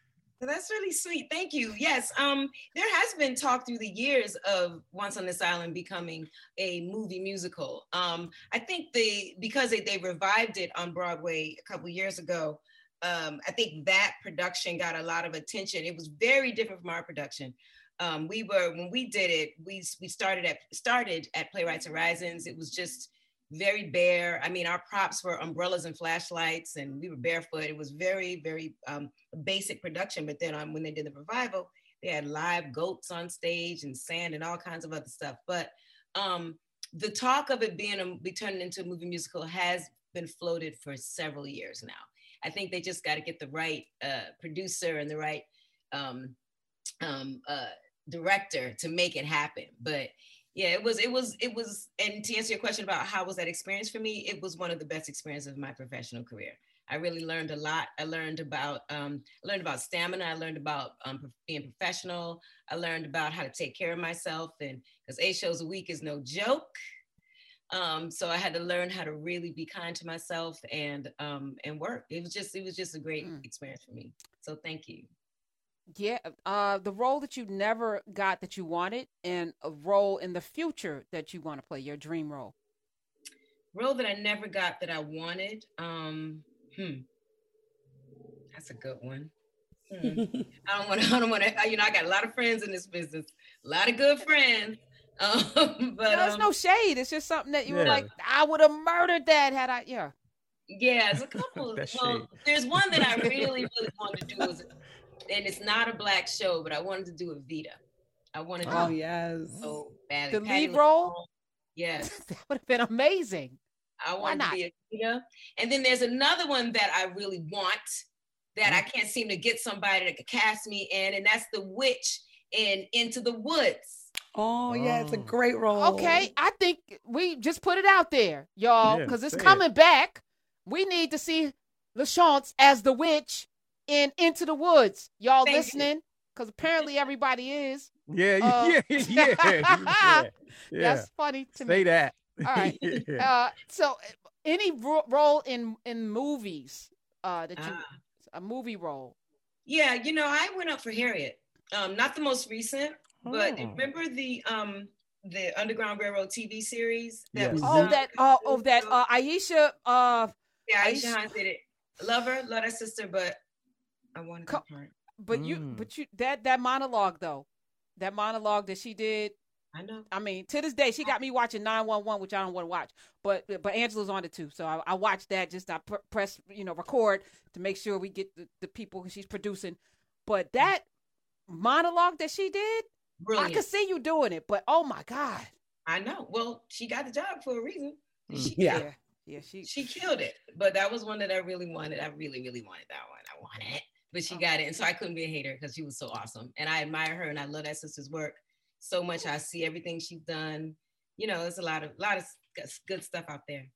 [SPEAKER 2] That's really sweet. Thank you. Yes, um, there has been talk through the years of Once on This Island becoming a movie musical. Um, I think they because they, they revived it on Broadway a couple years ago. Um, I think that production got a lot of attention. It was very different from our production. Um, we were when we did it, we we started at started at Playwrights Horizons. It was just very bare. I mean, our props were umbrellas and flashlights, and we were barefoot. It was very, very um, basic production. But then um, when they did the revival, they had live goats on stage and sand and all kinds of other stuff. But um, the talk of it being a, be turned into a movie musical has been floated for several years now. I think they just got to get the right uh, producer and the right um, um, uh, director to make it happen. But yeah, it was, it was, it was, and to answer your question about how was that experience for me, it was one of the best experiences of my professional career. I really learned a lot. I learned about, um, I learned about stamina. I learned about um, being professional. I learned about how to take care of myself, and because eight shows a week is no joke. Um, so I had to learn how to really be kind to myself and um, and work. It was just, it was just a great
[SPEAKER 1] Mm.
[SPEAKER 2] experience for me. So thank you.
[SPEAKER 1] Yeah. Uh, the role that you never got that you wanted, and a role in the future that you want to play, your dream role.
[SPEAKER 2] role that I never got that I wanted. Um, hmm, that's a good one. Hmm. [laughs] I don't want to. [laughs] I don't want to. You know, I got a lot of friends in this business, a lot of good friends. [laughs] Um, but
[SPEAKER 1] no, it's
[SPEAKER 2] um,
[SPEAKER 1] no shade. It's just something that you were like, I would have murdered that had I. Yeah.
[SPEAKER 2] yeah, it's a couple. Well,
[SPEAKER 4] shade.
[SPEAKER 2] there's one that I really, really wanted to do, was, and it's not a black show, but I wanted to do a Vita. I wanted to
[SPEAKER 3] Oh
[SPEAKER 2] do
[SPEAKER 3] yes.
[SPEAKER 2] it so badly.
[SPEAKER 1] The
[SPEAKER 2] Patti
[SPEAKER 1] lead role?
[SPEAKER 2] LaBelle, Yes. [laughs]
[SPEAKER 1] that would have been amazing.
[SPEAKER 2] I want to be a Vita. And then there's another one that I really want that
[SPEAKER 1] Mm.
[SPEAKER 2] I can't seem to get somebody that could cast me in, and that's the witch in Into the Woods.
[SPEAKER 3] Oh yeah, it's a
[SPEAKER 4] Oh.
[SPEAKER 3] great role.
[SPEAKER 1] Okay, I think we just put it out there, y'all,
[SPEAKER 4] Yeah,
[SPEAKER 1] because it's
[SPEAKER 4] say it.
[SPEAKER 1] coming back. We need to see LaChanze as the witch in Into the Woods. Y'all
[SPEAKER 2] Thank
[SPEAKER 1] listening? Because apparently everybody is.
[SPEAKER 4] Yeah,
[SPEAKER 1] Uh, [laughs]
[SPEAKER 4] yeah, yeah, yeah. [laughs] yeah.
[SPEAKER 1] That's funny to
[SPEAKER 4] Say
[SPEAKER 1] me.
[SPEAKER 4] Say that.
[SPEAKER 1] All right. [laughs]
[SPEAKER 4] Yeah.
[SPEAKER 1] Uh, so, any ro- role in in movies uh, that you
[SPEAKER 2] Ah.
[SPEAKER 1] a movie role?
[SPEAKER 2] Yeah, you know, I went up for Harriet. Um, not the most recent, but
[SPEAKER 4] Oh.
[SPEAKER 2] remember the um the Underground Railroad TV series that
[SPEAKER 4] Yes.
[SPEAKER 2] was
[SPEAKER 1] Oh, that uh, oh that uh, Aisha uh,
[SPEAKER 2] yeah,
[SPEAKER 1] Aisha-
[SPEAKER 2] Aisha Hinds did it. Love her, love her sister, but I wanted
[SPEAKER 1] Co-
[SPEAKER 2] that part.
[SPEAKER 1] but you
[SPEAKER 4] Mm.
[SPEAKER 1] but you that that monologue though, that monologue that she did
[SPEAKER 2] I know.
[SPEAKER 1] I mean, to this day, she got me watching 911, which I don't want to watch. But but Angela's on it too, so I, I watched that. Just I pr- press you know record to make sure we get the, the people she's producing. But that monologue that she did,
[SPEAKER 2] Brilliant.
[SPEAKER 1] I could see you doing it. But oh my god,
[SPEAKER 2] I know. Well, she got the job for a reason.
[SPEAKER 4] Mm.
[SPEAKER 2] She,
[SPEAKER 3] Yeah.
[SPEAKER 1] yeah, yeah, she.
[SPEAKER 2] she killed it. But that was one that I really wanted. I really, really wanted that one. I wanted it. But she
[SPEAKER 1] Oh.
[SPEAKER 2] got it. And so I couldn't be a hater because she was so awesome. And I admire her and I love that sister's work so much. I see everything she's done. You know, there's a lot of lot of good stuff out there.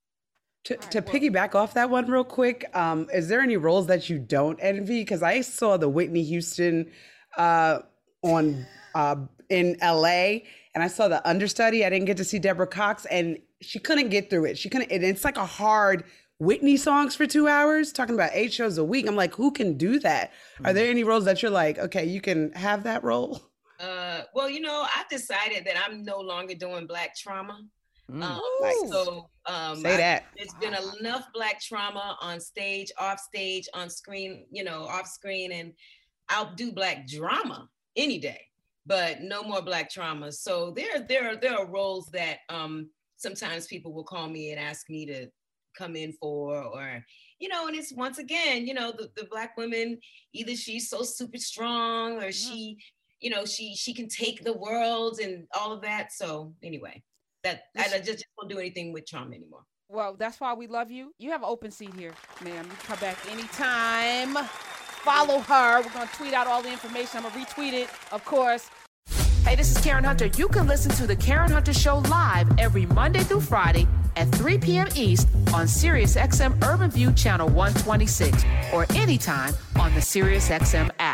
[SPEAKER 3] To,
[SPEAKER 1] All right,
[SPEAKER 3] to
[SPEAKER 1] well-
[SPEAKER 3] piggyback off that one real quick, um, is there any roles that you don't envy? Because I saw the Whitney Houston uh, on uh, in LA, and I saw the understudy. I didn't get to see Deborah Cox, and she couldn't get through it. She couldn't. And it's like a hard Whitney songs for two hours, talking about eight shows a week. I'm like, who can do that? Are there any roles that you're like, okay, you can have that role?
[SPEAKER 2] Uh, well, you know, I've decided that I'm no longer doing black trauma.
[SPEAKER 4] Mm.
[SPEAKER 2] Um,
[SPEAKER 3] Nice.
[SPEAKER 2] so um,
[SPEAKER 3] Say
[SPEAKER 2] I-
[SPEAKER 3] that.
[SPEAKER 2] there's been enough black trauma on stage, off stage, on screen, you know, off screen, and I'll do black drama any day, but no more black trauma. So there, there, are there are roles that um, sometimes people will call me and ask me to come in for, or you know, and it's once again, you know, the, the black women, either she's so super strong or she, you know, she she can take the world and all of that. So anyway, that I, I just don't do anything with trauma anymore.
[SPEAKER 1] Well, that's why we love you. You have an open seat here, ma'am. You can come back anytime. Follow her. We're going to tweet out all the information. I'm going to retweet it, of course. Hey, this is Karen Hunter. You can listen to The Karen Hunter Show live every Monday through Friday at 3 p.m. East on SiriusXM Urban View Channel 126 or anytime on the SiriusXM app.